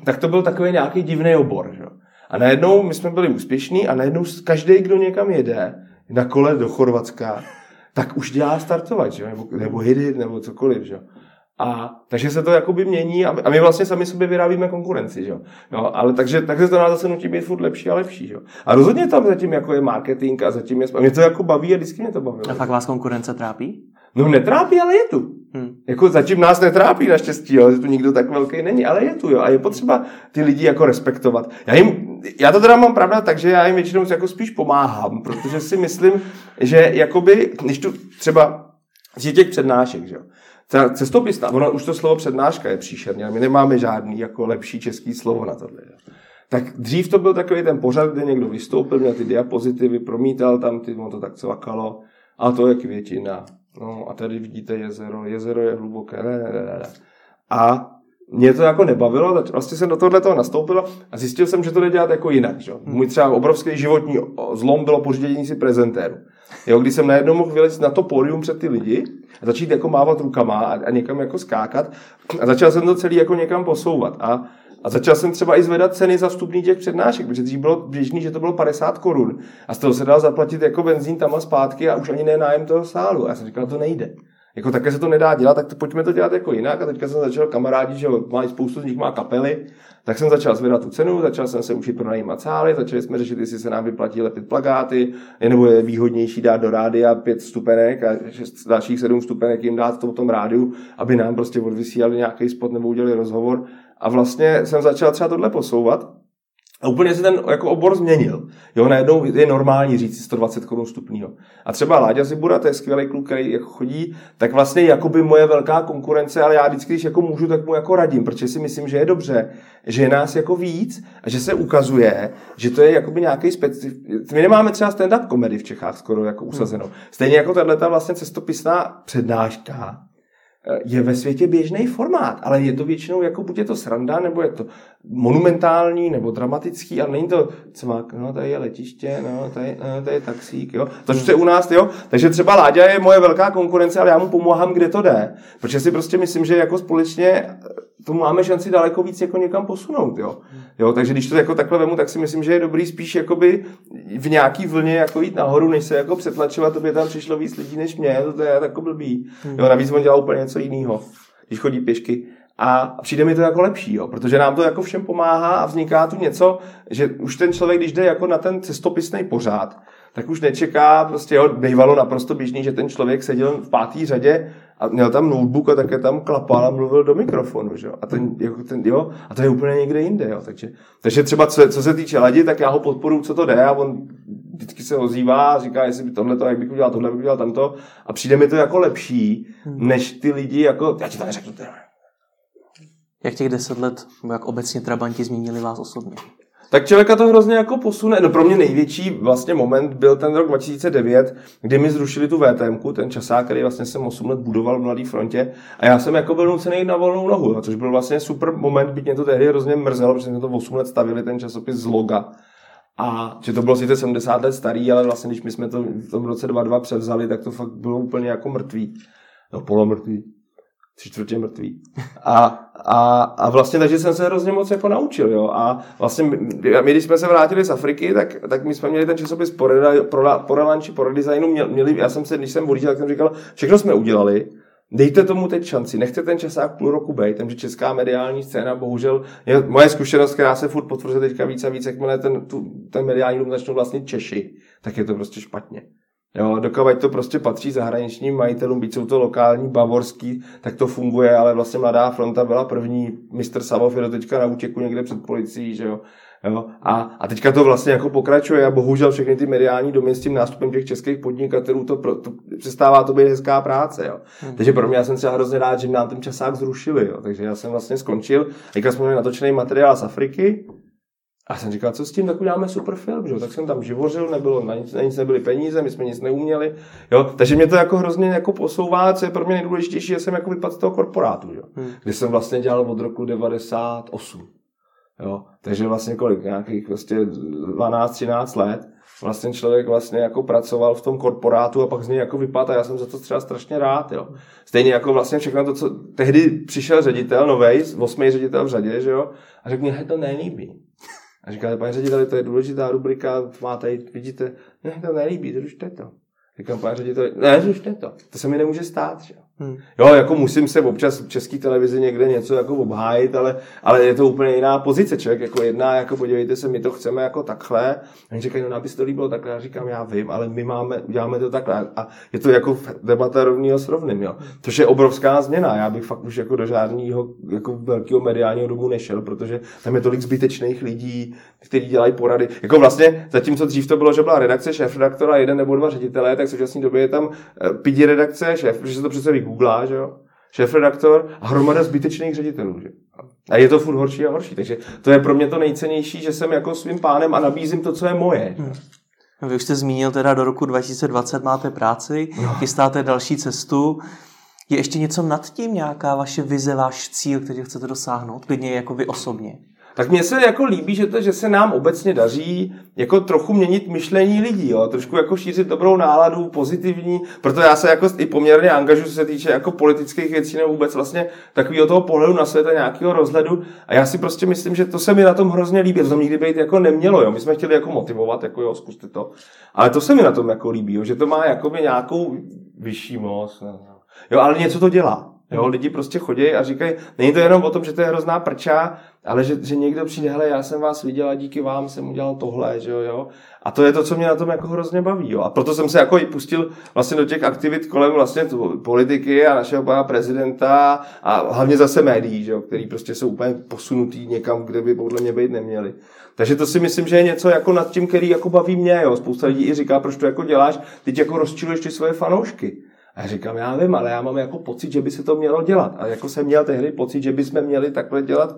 tak to byl takový nějaký divný obor. Jo. A najednou my jsme byli úspěšní a najednou každý, kdo někam jede na kole do Chorvatska, tak už dělá startovač, jo? nebo, nebo hidy, nebo cokoliv. Že? A takže se to jakoby mění a, a my vlastně sami sobě vyrábíme konkurenci, že jo. jo ale takže, takže to nás zase nutí být furt lepší a lepší, že jo. A rozhodně tam zatím jako je marketing a zatím je, a mě to jako baví a vždycky mě to baví. A fakt vás konkurence trápí? No netrápí, ale je tu. Hmm. Jako zatím nás netrápí naštěstí, jo, že tu nikdo tak velký není, ale je tu, jo. A je potřeba ty lidi jako respektovat. Já, jim, já to teda mám pravda tak, že já jim většinou jako spíš pomáhám, protože si myslím, že jakoby, když tu třeba z těch přednášek, že jo, ta cestopisná, ono už to slovo přednáška je příšerně, my nemáme žádný jako lepší český slovo na tohle. Tak dřív to byl takový ten pořad, kde někdo vystoupil, měl ty diapozitivy, promítal tam, ty, ono to tak cvakalo, a to je květina. No a tady vidíte jezero, jezero je hluboké, ne, ne, ne, ne. A mě to jako nebavilo, vlastně jsem do tohle toho nastoupil a zjistil jsem, že to jde dělat jako jinak. Že? Můj třeba obrovský životní zlom bylo pořízení si prezentéru. Jo, když jsem najednou mohl vylezt na to pódium před ty lidi a začít jako mávat rukama a, a někam jako skákat a začal jsem to celý jako někam posouvat. A a začal jsem třeba i zvedat ceny za vstupní těch přednášek, protože dřív bylo běžný, že to bylo 50 korun. A z toho se dal zaplatit jako benzín tam a zpátky a už ani ne nájem toho sálu. A já jsem říkal, to nejde. Jako také se to nedá dělat, tak to pojďme to dělat jako jinak. A teďka jsem začal kamarádi, že mají spoustu z nich má kapely, tak jsem začal zvedat tu cenu, začal jsem se učit pronajímat sály, začali jsme řešit, jestli se nám vyplatí lepit plagáty, nebo je výhodnější dát do rádia pět stupenek a šest, dalších sedm stupenek jim dát v tom rádiu, aby nám prostě odvysílali nějaký spot nebo udělali rozhovor. A vlastně jsem začal třeba tohle posouvat. A úplně se ten jako obor změnil. Jo, najednou je normální říct 120 korun vstupního. A třeba Láďa Zibura, to je skvělý kluk, který jako chodí, tak vlastně jako by moje velká konkurence, ale já vždycky, když jako můžu, tak mu jako radím, protože si myslím, že je dobře, že je nás jako víc a že se ukazuje, že to je jakoby nějaký specif... My nemáme třeba stand-up komedy v Čechách skoro jako usazeno. Stejně jako tahle vlastně cestopisná přednáška, je ve světě běžný formát, ale je to většinou jako buď je to sranda, nebo je to monumentální, nebo dramatický, ale není to, má, no tady je letiště, no tady, no, tady je taxík, jo. To je u nás, jo. Takže třeba Láďa je moje velká konkurence, ale já mu pomáhám, kde to jde. Protože si prostě myslím, že jako společně to máme šanci daleko víc jako někam posunout, jo. jo takže když to jako takhle vemu, tak si myslím, že je dobrý spíš jakoby v nějaký vlně jako jít nahoru, než se jako přetlačovat, to by tam přišlo víc lidí než mě, to, to je jako blbý. Jo, navíc on dělá úplně něco jiného, když chodí pěšky. A přijde mi to jako lepší, jo, protože nám to jako všem pomáhá a vzniká tu něco, že už ten člověk, když jde jako na ten cestopisný pořád, tak už nečeká, prostě jo, bývalo naprosto běžný, že ten člověk seděl v pátý řadě a měl tam notebook a také tam klapal a mluvil do mikrofonu, že jo? A, ten, jako ten, jo, a to je úplně někde jinde, jo? Takže, takže třeba co, co se týče lidi, tak já ho podporuji, co to jde a on vždycky se ozývá a říká, jestli by tohle to, jak bych udělal tohle, bych udělal tamto a přijde mi to jako lepší, hmm. než ty lidi jako, já ti to neřeknu, teda. Jak těch deset let, jak obecně Trabanti změnili vás osobně? Tak člověka to hrozně jako posune. No pro mě největší vlastně moment byl ten rok 2009, kdy mi zrušili tu VTM, ten časák, který vlastně jsem 8 let budoval v Mladé frontě a já jsem jako byl nucený na volnou nohu, což byl vlastně super moment, byť mě to tehdy hrozně mrzelo, protože jsme to 8 let stavili, ten časopis z loga. A že to bylo sice 70 let starý, ale vlastně když my jsme to v tom roce 22 převzali, tak to fakt bylo úplně jako mrtvý. No polomrtvý tři čtvrtě mrtvý. A, a, a vlastně takže jsem se hrozně moc jako naučil, jo. A vlastně my, my když jsme se vrátili z Afriky, tak, tak my jsme měli ten časopis po, reda, pro, po relanči, po redesignu, měli, já jsem se, když jsem odjížděl, tak jsem říkal, všechno jsme udělali, Dejte tomu teď šanci, nechte ten časák půl roku být, takže česká mediální scéna, bohužel, je moje zkušenost, která se furt potvrzuje teďka víc a víc, jakmile ten, tu, ten mediální dům začnou vlastně Češi, tak je to prostě špatně. Jo, dokud to prostě patří zahraničním majitelům, byť jsou to lokální, bavorský, tak to funguje, ale vlastně Mladá fronta byla první, mistr Savov je do teďka na útěku někde před policií, že jo. Jo? A, a teďka to vlastně jako pokračuje a bohužel všechny ty mediální domy s tím nástupem těch českých podnikatelů to, pro, to přestává to být hezká práce. Jo? Hmm. Takže pro mě já jsem třeba hrozně rád, že nám ten časák zrušili. Jo? Takže já jsem vlastně skončil. Teďka jsme měli natočený materiál z Afriky, a jsem říkal, co s tím, tak uděláme super film, že? tak jsem tam živořil, nebylo, na nic, na nic nebyly peníze, my jsme nic neuměli, jo? takže mě to jako hrozně jako posouvá, co je pro mě nejdůležitější, že jsem jako vypadl z toho korporátu, že? Hmm. kde jsem vlastně dělal od roku 98. Jo? Takže vlastně kolik, nějakých prostě 12-13 let, vlastně člověk vlastně jako pracoval v tom korporátu a pak z něj jako vypadl a já jsem za to třeba strašně rád, jo. Stejně jako vlastně všechno to, co tehdy přišel ředitel, novej, osmý ředitel v řadě, že jo, a řekl mě, to nelíbí. A říkáte, pane řediteli, to je důležitá rubrika, máte, vidíte, ne, to nelíbí, zrušte to. Říkám, pane řediteli, ne, zrušte to. To se mi nemůže stát, že? Hmm. Jo, jako musím se občas v české televizi někde něco jako obhájit, ale, ale je to úplně jiná pozice. Člověk jako jedná, jako podívejte se, my to chceme jako takhle. A oni říkají, no nám by se to líbilo takhle. Já říkám, já vím, ale my máme, uděláme to takhle. A je to jako debata rovného s rovným, jo. To je obrovská změna. Já bych fakt už jako do žádného jako velkého mediálního domu nešel, protože tam je tolik zbytečných lidí, kteří dělají porady. Jako vlastně, zatímco dřív to bylo, že byla redakce, šéf redaktora, jeden nebo dva ředitelé, tak v současné době je tam eh, pidi redakce, šéf, protože se to přece vygooglá, že jo? šéf-redaktor a hromada zbytečných ředitelů. Že? A je to furt horší a horší. Takže to je pro mě to nejcennější, že jsem jako svým pánem a nabízím to, co je moje. Hmm. Vy už jste zmínil, teda do roku 2020 máte práci, no. chystáte další cestu. Je ještě něco nad tím, nějaká vaše vize, váš cíl, který chcete dosáhnout? Klidně jako vy osobně tak mně se jako líbí, že, to, že se nám obecně daří jako trochu měnit myšlení lidí, jo? trošku jako šířit dobrou náladu, pozitivní, proto já se jako i poměrně angažuji, co se týče jako politických věcí nebo vůbec vlastně takového toho pohledu na svět a nějakého rozhledu a já si prostě myslím, že to se mi na tom hrozně líbí, to tam nikdy být jako nemělo, jo? my jsme chtěli jako motivovat, jako jo, zkuste to, ale to se mi na tom jako líbí, jo? že to má jakoby nějakou vyšší moc, jo, ale něco to dělá. Jo, lidi prostě chodí a říkají, není to jenom o tom, že to je hrozná prča, ale že, že někdo přijde, hele, já jsem vás viděl a díky vám jsem udělal tohle, že jo, jo. A to je to, co mě na tom jako hrozně baví, jo. A proto jsem se jako i pustil vlastně do těch aktivit kolem vlastně politiky a našeho pana prezidenta a hlavně zase médií, že jo, který prostě jsou úplně posunutý někam, kde by podle mě být neměli. Takže to si myslím, že je něco jako nad tím, který jako baví mě, jo. Spousta lidí i říká, proč to jako děláš, teď jako rozčiluješ ty svoje fanoušky. A říkám, já vím, ale já mám jako pocit, že by se to mělo dělat. A jako jsem měl tehdy pocit, že bychom měli takhle dělat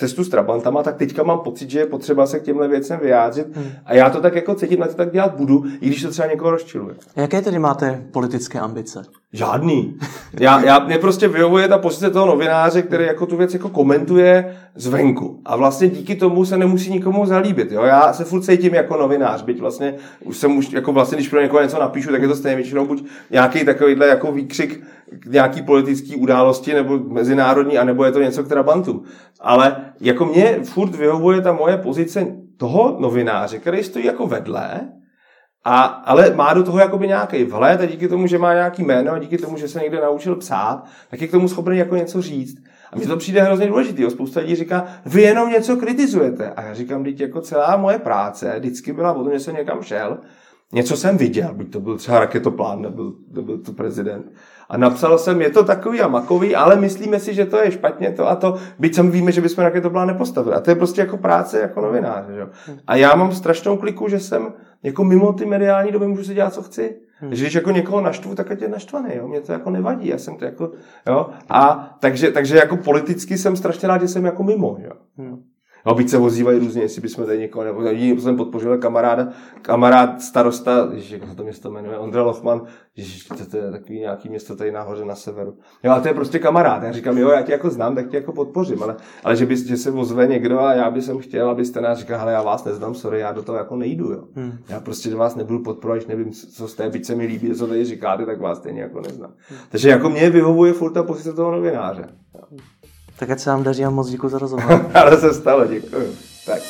testu s Trabantama, tak teďka mám pocit, že je potřeba se k těmhle věcem vyjádřit. Hmm. A já to tak jako cítím, na to tak dělat budu, i když to třeba někoho rozčiluje. Jaké tedy máte politické ambice? Žádný. Já, já, mě prostě vyhovuje ta pozice toho novináře, který jako tu věc jako komentuje zvenku. A vlastně díky tomu se nemusí nikomu zalíbit. Jo? Já se furt cítím jako novinář, byť vlastně už jsem už, jako vlastně, když pro někoho něco napíšu, tak je to stejně většinou buď nějaký takovýhle jako výkřik nějaký politický události nebo mezinárodní, anebo je to něco k Trabantu. Ale jako mě furt vyhovuje ta moje pozice toho novináře, který stojí jako vedle, a, ale má do toho jakoby nějaký vhled a díky tomu, že má nějaký jméno a díky tomu, že se někde naučil psát, tak je k tomu schopný jako něco říct. A mně to přijde hrozně důležitý. Spousta lidí říká, vy jenom něco kritizujete. A já říkám, teď jako celá moje práce vždycky byla o tom, že jsem někam šel, něco jsem viděl, byť to byl třeba raketoplán, nebyl, nebyl to prezident. A napsal jsem, je to takový a makový, ale myslíme si, že to je špatně to a to, byť sam víme, že bychom raketoplán nepostavili. A to je prostě jako práce jako novináře. Že? A já mám strašnou kliku, že jsem jako mimo ty mediální doby můžu si dělat, co chci. Hmm. Že když jako někoho naštvu, tak je naštvaný, jo? Mě to jako nevadí, já jsem to jako, jo? A takže, takže jako politicky jsem strašně rád, že jsem jako mimo, jo? Hmm. No, víc se ozývají různě, jestli bychom tady někoho, nebo tady jsem podpořil kamaráda, kamarád starosta, ježiš, jak se to město jmenuje, Ondra Lochman, ježiš, to, to je takový nějaký město tady nahoře na severu. Jo, a to je prostě kamarád. Já říkám, jo, já tě jako znám, tak tě jako podpořím, ale, ale že, by, že se ozve někdo a já bych jsem chtěl, abyste nás říkal, ale já vás neznám, sorry, já do toho jako nejdu, jo. Hmm. Já prostě do vás nebudu podporovat, nevím, co jste, byť se mi líbí, co tady říkáte, tak vás stejně jako neznám. Hmm. Takže jako mě vyhovuje furt ta pozice toho novináře. Tak ať se vám daří a moc děkuji za rozhovor. Ale se stalo, děkuji. Tak.